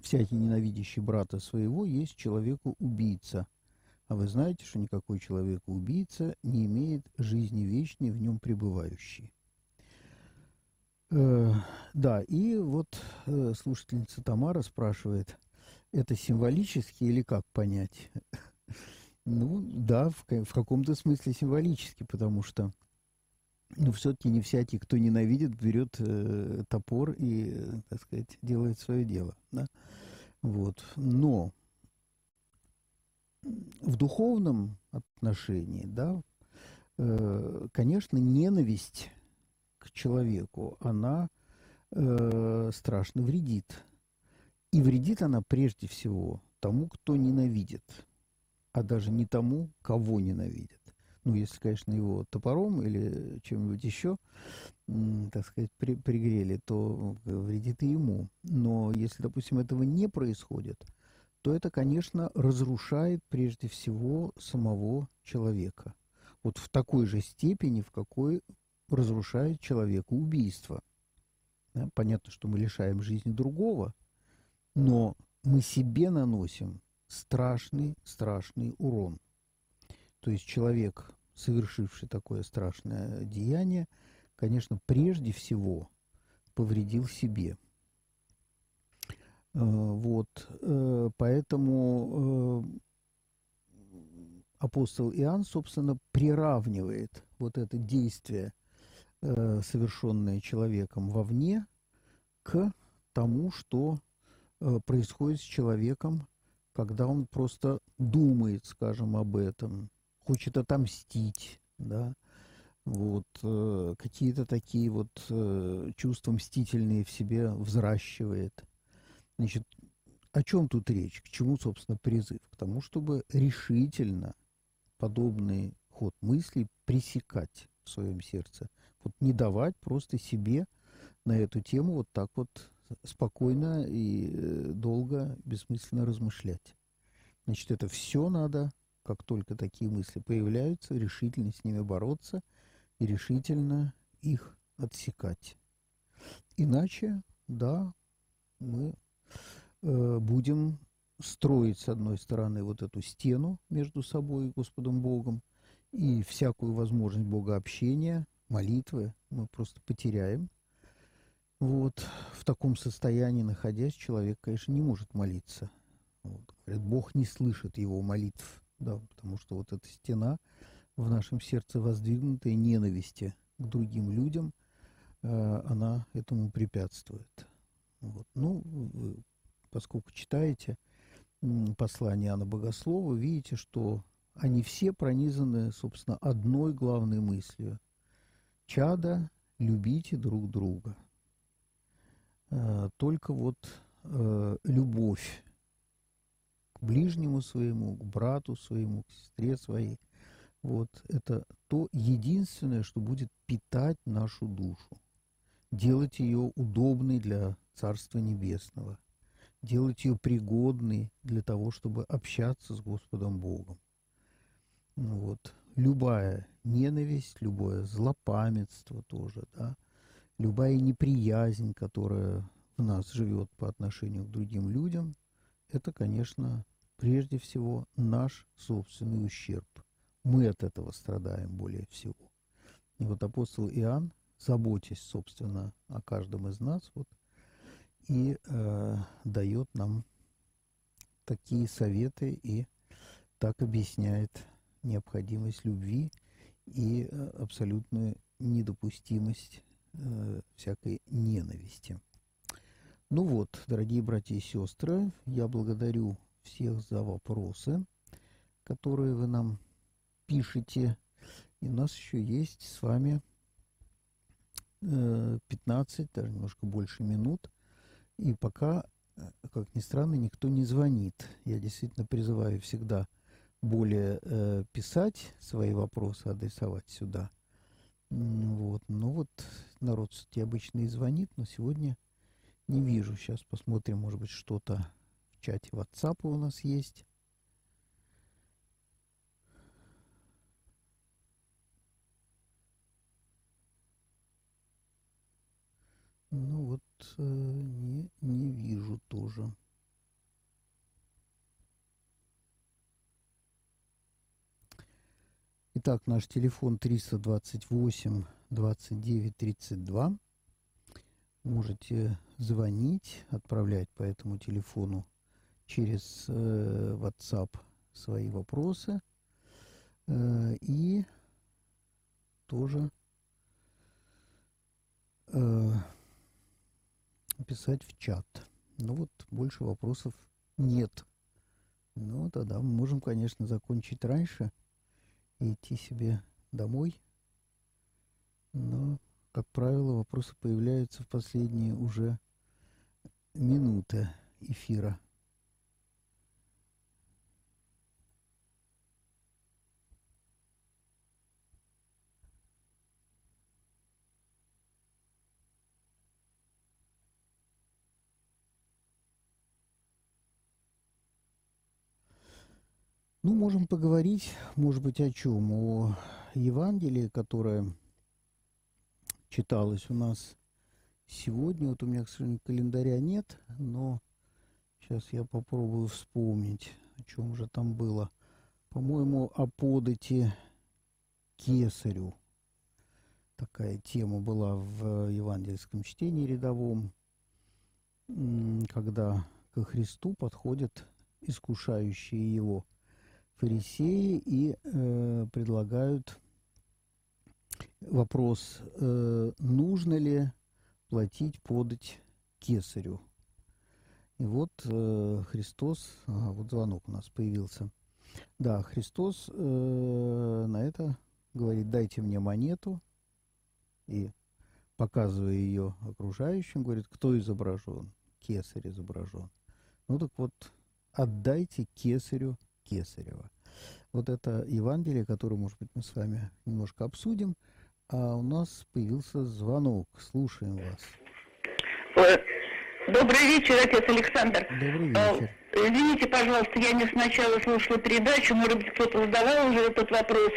Speaker 1: «Всякий ненавидящий брата своего есть человеку-убийца, а вы знаете, что никакой человек-убийца не имеет жизни вечной в нем пребывающей». Э, да, и вот э, слушательница Тамара спрашивает, это символически или как понять? Ну, да, в, в каком-то смысле символически, потому что но все-таки не всякий, кто ненавидит, берет э, топор и, э, так сказать, делает свое дело. Да? Вот. Но в духовном отношении, да, э, конечно, ненависть к человеку, она э, страшно вредит. И вредит она прежде всего тому, кто ненавидит, а даже не тому, кого ненавидит ну, если, конечно, его топором или чем-нибудь еще, так сказать, при, пригрели, то вредит и ему. Но если, допустим, этого не происходит, то это, конечно, разрушает прежде всего самого человека. Вот в такой же степени, в какой разрушает человека убийство. Да? Понятно, что мы лишаем жизни другого, но мы себе наносим страшный, страшный урон. То есть человек совершивший такое страшное деяние, конечно, прежде всего повредил себе. Э, вот, э, поэтому э, апостол Иоанн, собственно, приравнивает вот это действие, совершенное человеком вовне, к тому, что происходит с человеком, когда он просто думает, скажем, об этом, хочет отомстить, да, вот, э, какие-то такие вот э, чувства мстительные в себе взращивает. Значит, о чем тут речь? К чему, собственно, призыв? К тому, чтобы решительно подобный ход мыслей пресекать в своем сердце. Вот не давать просто себе на эту тему вот так вот спокойно и э, долго, бессмысленно размышлять. Значит, это все надо, как только такие мысли появляются, решительно с ними бороться и решительно их отсекать. Иначе, да, мы э, будем строить, с одной стороны, вот эту стену между собой и Господом Богом, и всякую возможность богообщения, молитвы мы просто потеряем. Вот. В таком состоянии, находясь, человек, конечно, не может молиться. Вот. Говорят, Бог не слышит его молитв, да, потому что вот эта стена в нашем сердце воздвигнутая ненависти к другим людям, э, она этому препятствует. Вот. Ну, вы, поскольку читаете послание Иоанна Богослова, видите, что они все пронизаны, собственно, одной главной мыслью. Чада, любите друг друга. Э, только вот э, любовь ближнему своему, к брату своему, к сестре своей, вот это то единственное, что будет питать нашу душу, делать ее удобной для Царства Небесного, делать ее пригодной для того, чтобы общаться с Господом Богом. Ну вот. Любая ненависть, любое злопамятство тоже, да, любая неприязнь, которая в нас живет по отношению к другим людям, это, конечно, прежде всего наш собственный ущерб. Мы от этого страдаем более всего. И вот апостол Иоанн, заботясь, собственно, о каждом из нас, вот, и э, дает нам такие советы и так объясняет необходимость любви и э, абсолютную недопустимость э, всякой ненависти. Ну вот, дорогие братья и сестры, я благодарю всех за вопросы, которые вы нам пишете. И у нас еще есть с вами 15, э, даже немножко больше минут. И пока, как ни странно, никто не звонит. Я действительно призываю всегда более э, писать свои вопросы, адресовать сюда. Вот. Ну вот народ обычно и звонит, но сегодня не вижу. Сейчас посмотрим, может быть, что-то в чате WhatsApp у нас есть. Ну вот, э, не, не вижу тоже. Итак, наш телефон 328 29 32. Можете звонить, отправлять по этому телефону через э, WhatsApp свои вопросы. Э, и тоже э, писать в чат. Ну вот, больше вопросов нет. Ну, тогда мы можем, конечно, закончить раньше – и идти себе домой. Но, как правило, вопросы появляются в последние уже минуты эфира. Ну, можем поговорить, может быть, о чем? О Евангелии, которое читалось у нас сегодня. Вот у меня, к сожалению, календаря нет, но сейчас я попробую вспомнить, о чем же там было. По-моему, о подати кесарю. Такая тема была в евангельском чтении рядовом, когда ко Христу подходят искушающие его – фарисеи и э, предлагают вопрос, э, нужно ли платить, подать кесарю. И вот э, Христос, ага, вот звонок у нас появился. Да, Христос э, на это говорит, дайте мне монету, и показывая ее окружающим, говорит, кто изображен? Кесарь изображен. Ну так вот, отдайте кесарю кесарева. Вот это Евангелие, которое, может быть, мы с вами немножко обсудим. А у нас появился звонок. Слушаем вас.
Speaker 2: Добрый вечер, отец Александр.
Speaker 1: Добрый вечер.
Speaker 2: Извините, пожалуйста, я не сначала слушала передачу, может быть, кто-то задавал уже этот вопрос.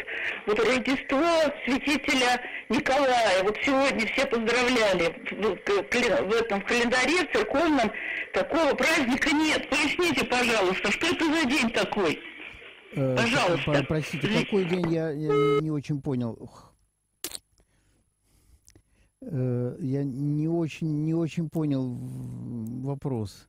Speaker 2: Вот Рождество святителя Николая, вот сегодня все поздравляли, в этом в календаре в церковном такого праздника нет. Поясните, пожалуйста, что это за день такой?
Speaker 1: Э,
Speaker 2: пожалуйста.
Speaker 1: Простите, какой день, я не очень понял. Э, я не очень, не очень понял вопрос.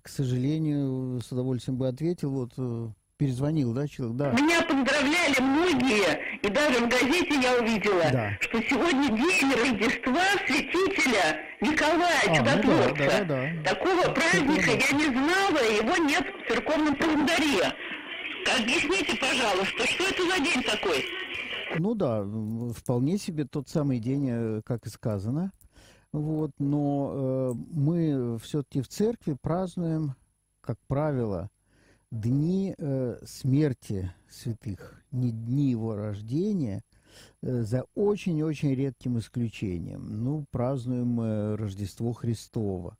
Speaker 1: К сожалению, с удовольствием бы ответил. Вот э, перезвонил, да, человек? Да.
Speaker 2: Меня поздравляли многие, и даже в газете я увидела, да. что сегодня день Рождества святителя Николая а, Чудотворца. Ну да, да, да, Такого да, праздника я не знала, его нет в церковном календаре. Объясните, пожалуйста, что это за день такой?
Speaker 1: Ну да, вполне себе тот самый день, э, как и сказано. Вот, но э, мы все-таки в церкви празднуем, как правило, дни э, смерти святых, не дни его рождения, за очень-очень редким исключением. Ну, празднуем мы Рождество Христово,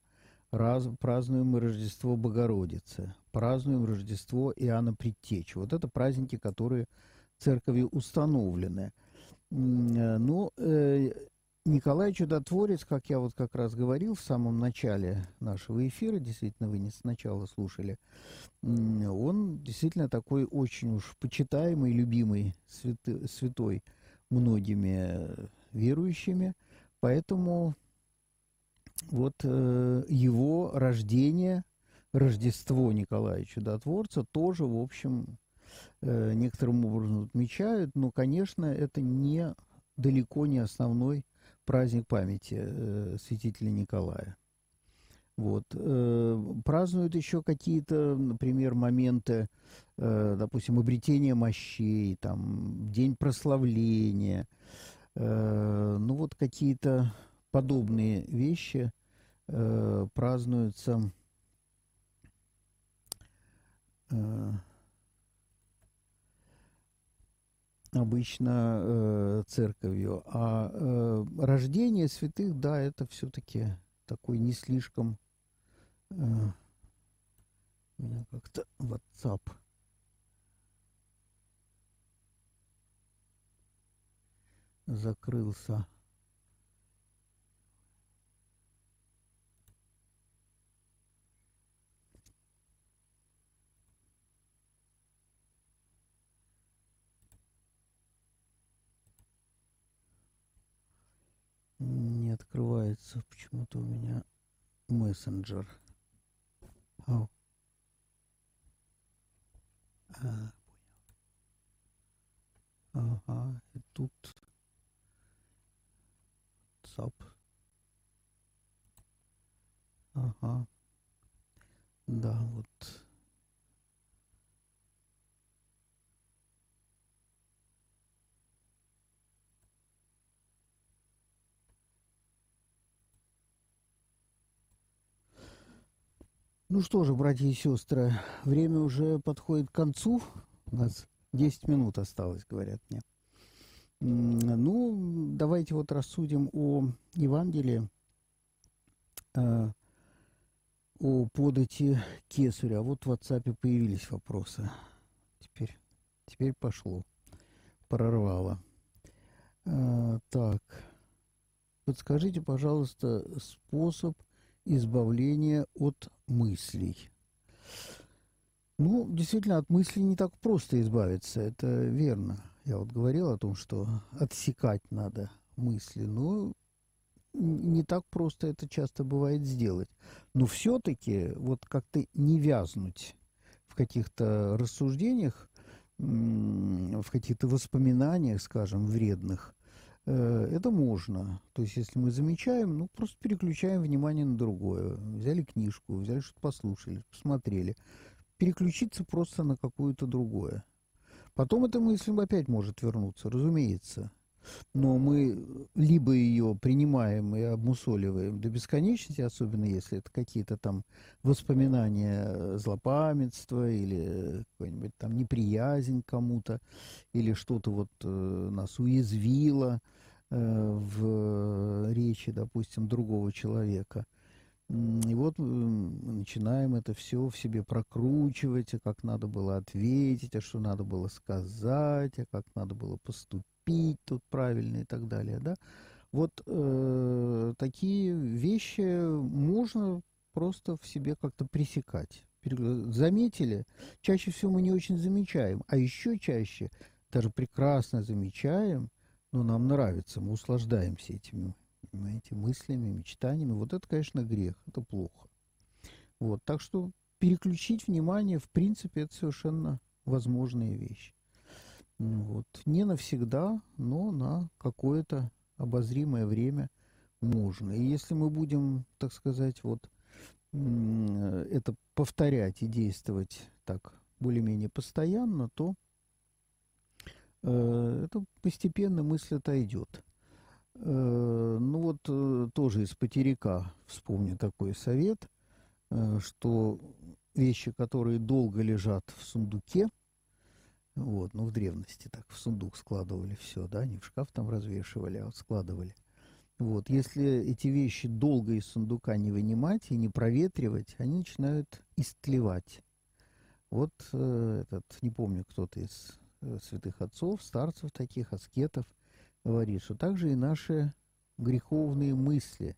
Speaker 1: раз, празднуем мы Рождество Богородицы, празднуем Рождество Иоанна Предтечи. Вот это праздники, которые церковью установлены. Э, ну, э, Николай Чудотворец, как я вот как раз говорил в самом начале нашего эфира, действительно, вы не сначала слушали, он действительно такой очень уж почитаемый, любимый святой многими верующими, поэтому вот э, его рождение, Рождество Николая Чудотворца тоже, в общем, э, некоторым образом отмечают, но, конечно, это не далеко не основной праздник памяти э, святителя Николая. Вот. Э, празднуют еще какие-то, например, моменты, э, допустим, обретения мощей, там, день прославления, э, ну вот какие-то подобные вещи празднуются обычно э, церковью. А э, рождение святых, да, это все-таки такой не слишком... Э, меня как-то WhatsApp закрылся. не открывается почему-то у меня мессенджер. Ау. А, понял. Ага, и тут WhatsApp. Ага. Да, вот Ну что же, братья и сестры, время уже подходит к концу. У нас 10 минут осталось, говорят мне. Ну, давайте вот рассудим о Евангелии, э, о подати кесаря. А вот в WhatsApp появились вопросы. Теперь, теперь пошло. Прорвало. Э, так. Подскажите, пожалуйста, способ избавления от мыслей. Ну, действительно, от мыслей не так просто избавиться, это верно. Я вот говорил о том, что отсекать надо мысли, но не так просто это часто бывает сделать. Но все-таки вот как-то не вязнуть в каких-то рассуждениях, в каких-то воспоминаниях, скажем, вредных, это можно. То есть, если мы замечаем, ну, просто переключаем внимание на другое. Взяли книжку, взяли что-то послушали, посмотрели. Переключиться просто на какое-то другое. Потом эта мысль опять может вернуться, разумеется. Но мы либо ее принимаем и обмусоливаем до бесконечности, особенно если это какие-то там воспоминания злопамятства или какой-нибудь там неприязнь кому-то, или что-то вот э, нас уязвило э, в речи, допустим, другого человека – и вот мы начинаем это все в себе прокручивать, а как надо было ответить, а что надо было сказать, а как надо было поступить тут правильно и так далее, да. Вот э, такие вещи можно просто в себе как-то пресекать. Заметили? Чаще всего мы не очень замечаем, а еще чаще даже прекрасно замечаем, но нам нравится, мы услаждаемся этими понимаете, мыслями, мечтаниями. Вот это, конечно, грех, это плохо. Вот, так что переключить внимание, в принципе, это совершенно возможные вещи. Вот. Не навсегда, но на какое-то обозримое время можно. И если мы будем, так сказать, вот это повторять и действовать так более-менее постоянно, то э, это постепенно мысль отойдет. Э, ну вот э, тоже из потеряка вспомню такой совет, э, что вещи, которые долго лежат в сундуке, вот, ну в древности так в сундук складывали все, да, не в шкаф там развешивали, а вот складывали. Вот, если эти вещи долго из сундука не вынимать и не проветривать, они начинают истлевать. Вот э, этот, не помню, кто-то из э, святых отцов, старцев таких, аскетов, говорит, что также и наши греховные мысли,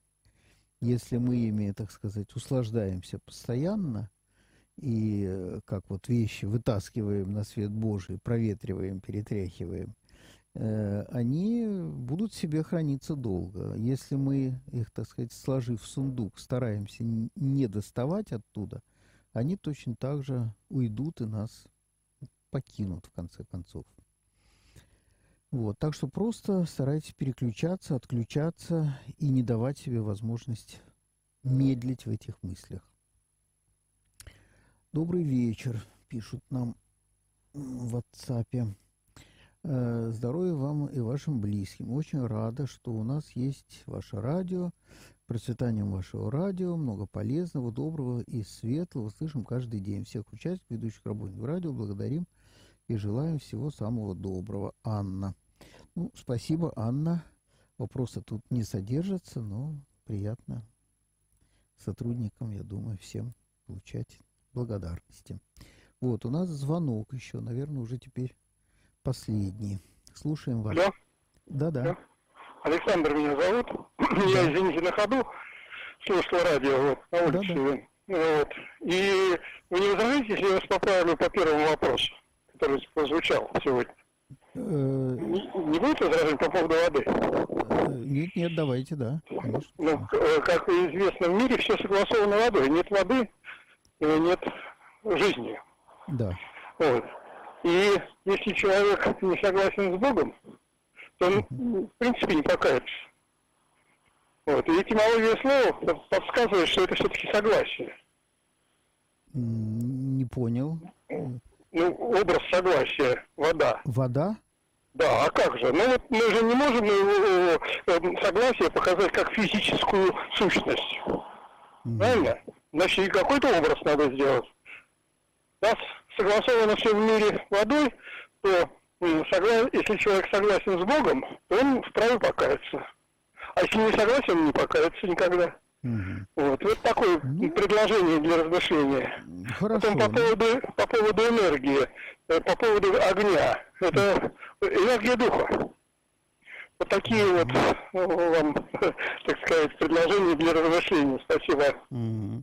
Speaker 1: если мы ими, так сказать, услаждаемся постоянно, и э, как вот вещи вытаскиваем на свет Божий, проветриваем, перетряхиваем, э, они будут себе храниться долго. Если мы их, так сказать, сложив в сундук, стараемся не доставать оттуда, они точно так же уйдут и нас покинут, в конце концов. Вот, так что просто старайтесь переключаться, отключаться и не давать себе возможность медлить в этих мыслях. Добрый вечер, пишут нам в WhatsApp. Э, здоровья вам и вашим близким. Очень рада, что у нас есть ваше радио. Процветанием вашего радио, много полезного, доброго и светлого слышим каждый день. Всех участников, ведущих работников радио благодарим и желаем всего самого доброго. Анна. Ну, спасибо, Анна. Вопросы тут не содержатся, но приятно сотрудникам, я думаю, всем получать благодарности. Вот, у нас звонок еще, наверное, уже теперь последний. Слушаем вас.
Speaker 3: Да?
Speaker 1: Да-да. Да.
Speaker 3: Александр меня зовут. Да. Я, извините, на ходу слушал радио вот, на улице. Да, да. Вот. И вы не возражаете, если я вас поправлю по первому вопросу? который прозвучал сегодня. Э, не, не будет возражений по поводу воды?
Speaker 1: Э, нет, нет, давайте, да. Конечно.
Speaker 3: Ну, э, как известно, в мире все согласовано водой. Нет воды, нет жизни.
Speaker 1: Да.
Speaker 3: Вот. И если человек не согласен с Богом, то он, в принципе, не покается. Вот. И этимология слова подсказывает, что это все-таки согласие.
Speaker 1: Не понял
Speaker 3: ну, образ согласия, вода.
Speaker 1: Вода?
Speaker 3: Да, а как же? Ну вот мы же не можем его э, согласие показать как физическую сущность. Mm. Правильно? Значит, и какой-то образ надо сделать. Раз согласовано все в мире водой, то согла... если человек согласен с Богом, то он вправе покаяться. А если не согласен, он не покается никогда. Угу. Вот, вот такое ну, предложение для размышления.
Speaker 1: Хорошо.
Speaker 3: Потом по поводу, по поводу энергии, э, по поводу огня. Это энергия духа. Вот такие вот ну, вам, так сказать, предложения для размышления. Спасибо.
Speaker 1: Угу.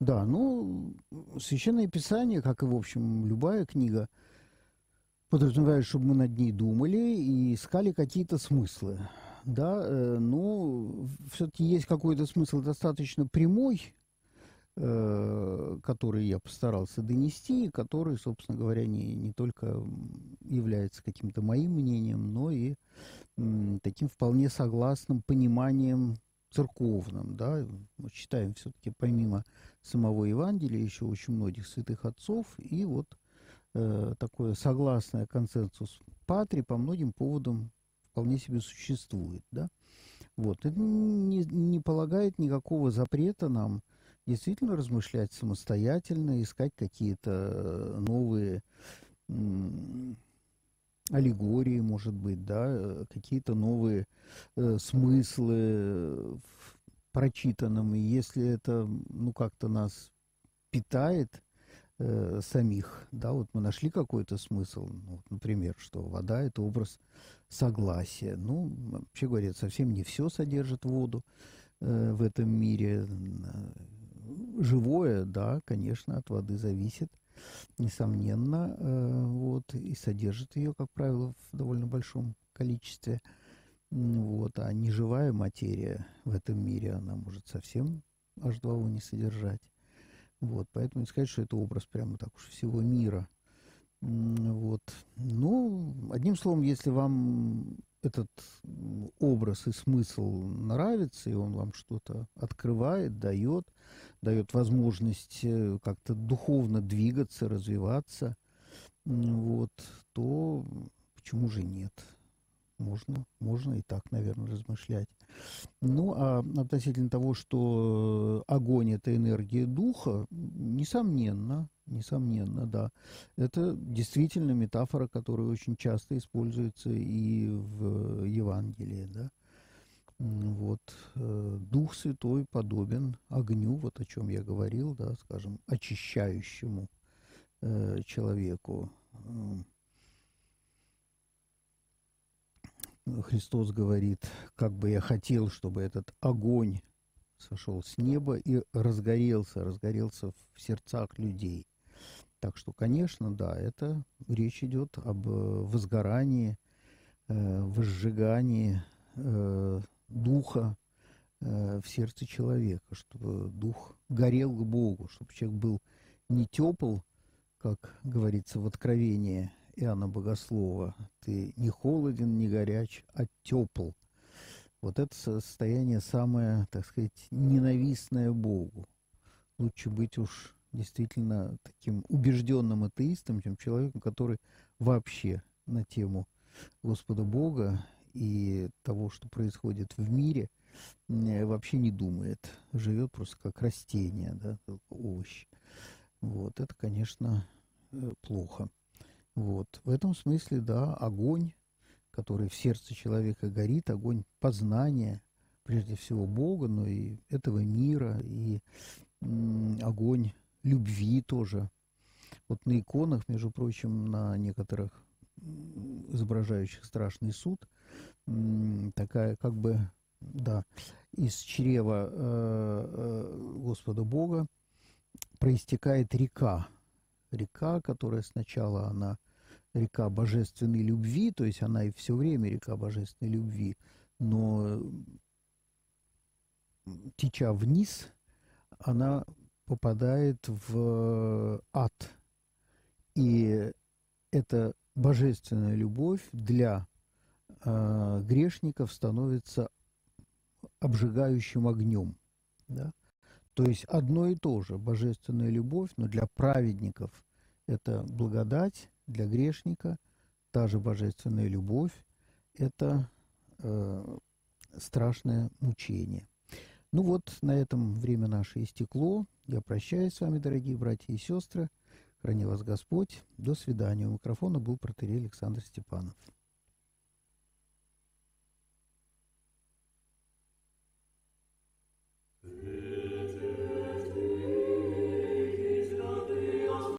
Speaker 1: Да, ну, Священное Писание, как и, в общем, любая книга, подразумевает, чтобы мы над ней думали и искали какие-то смыслы да, э, ну, все-таки есть какой-то смысл достаточно прямой, э, который я постарался донести, который, собственно говоря, не, не только является каким-то моим мнением, но и таким вполне согласным пониманием церковным, да, мы читаем все-таки помимо самого Евангелия еще очень многих святых отцов, и вот э, такое согласное консенсус патри по многим поводам вполне себе существует, да. Вот. Это не, не полагает никакого запрета нам действительно размышлять самостоятельно, искать какие-то э, новые аллегории, может быть, да, э, какие-то новые э, смыслы в прочитанном. И если это, ну, как-то нас питает э, самих, да, вот мы нашли какой-то смысл, ну, например, что вода – это образ согласия. Ну, вообще говоря, совсем не все содержит воду э, в этом мире. Живое, да, конечно, от воды зависит – несомненно, э, вот, и содержит ее, как правило, в довольно большом количестве. Вот, а неживая материя в этом мире, она может совсем H2O не содержать. Вот, поэтому не сказать, что это образ прямо так уж всего мира. Вот. Ну, одним словом, если вам этот образ и смысл нравится, и он вам что-то открывает, дает, дает возможность э, как-то духовно двигаться, развиваться, вот, то почему же нет? Можно, можно и так, наверное, размышлять. Ну, а относительно того, что огонь – это энергия духа, несомненно, несомненно, да. Это действительно метафора, которая очень часто используется и в Евангелии, да. Вот. Э, Дух Святой подобен огню, вот о чем я говорил, да, скажем, очищающему э, человеку. Христос говорит, как бы я хотел, чтобы этот огонь сошел с неба и разгорелся, разгорелся в сердцах людей. Так что, конечно, да, это речь идет об э, возгорании, э, возжигании э, духа э, в сердце человека, чтобы дух горел к Богу, чтобы человек был не тепл, как говорится в Откровении Иоанна Богослова, ты не холоден, не горяч, а тепл. Вот это состояние самое, так сказать, ненавистное Богу. Лучше быть уж действительно таким убежденным атеистом, чем человеком, который вообще на тему Господа Бога и того, что происходит в мире, вообще не думает. Живет просто как растение, да, овощ. Вот, это, конечно, э, плохо. Вот. В этом смысле, да, огонь, который в сердце человека горит, огонь познания, прежде всего Бога, но и этого мира, и огонь любви тоже. Вот на иконах, между прочим, на некоторых изображающих страшный суд, такая как бы, да, из чрева э, э, Господа Бога проистекает река. Река, которая сначала она река божественной любви, то есть она и все время река божественной любви, но теча вниз, она попадает в ад. И эта божественная любовь для э, грешников становится обжигающим огнем. Да? То есть одно и то же, божественная любовь, но для праведников это благодать, для грешника та же божественная любовь, это э, страшное мучение. Ну вот, на этом время наше истекло. Я прощаюсь с вами, дорогие братья и сестры. Храни вас Господь. До свидания. У микрофона был протерей Александр Степанов.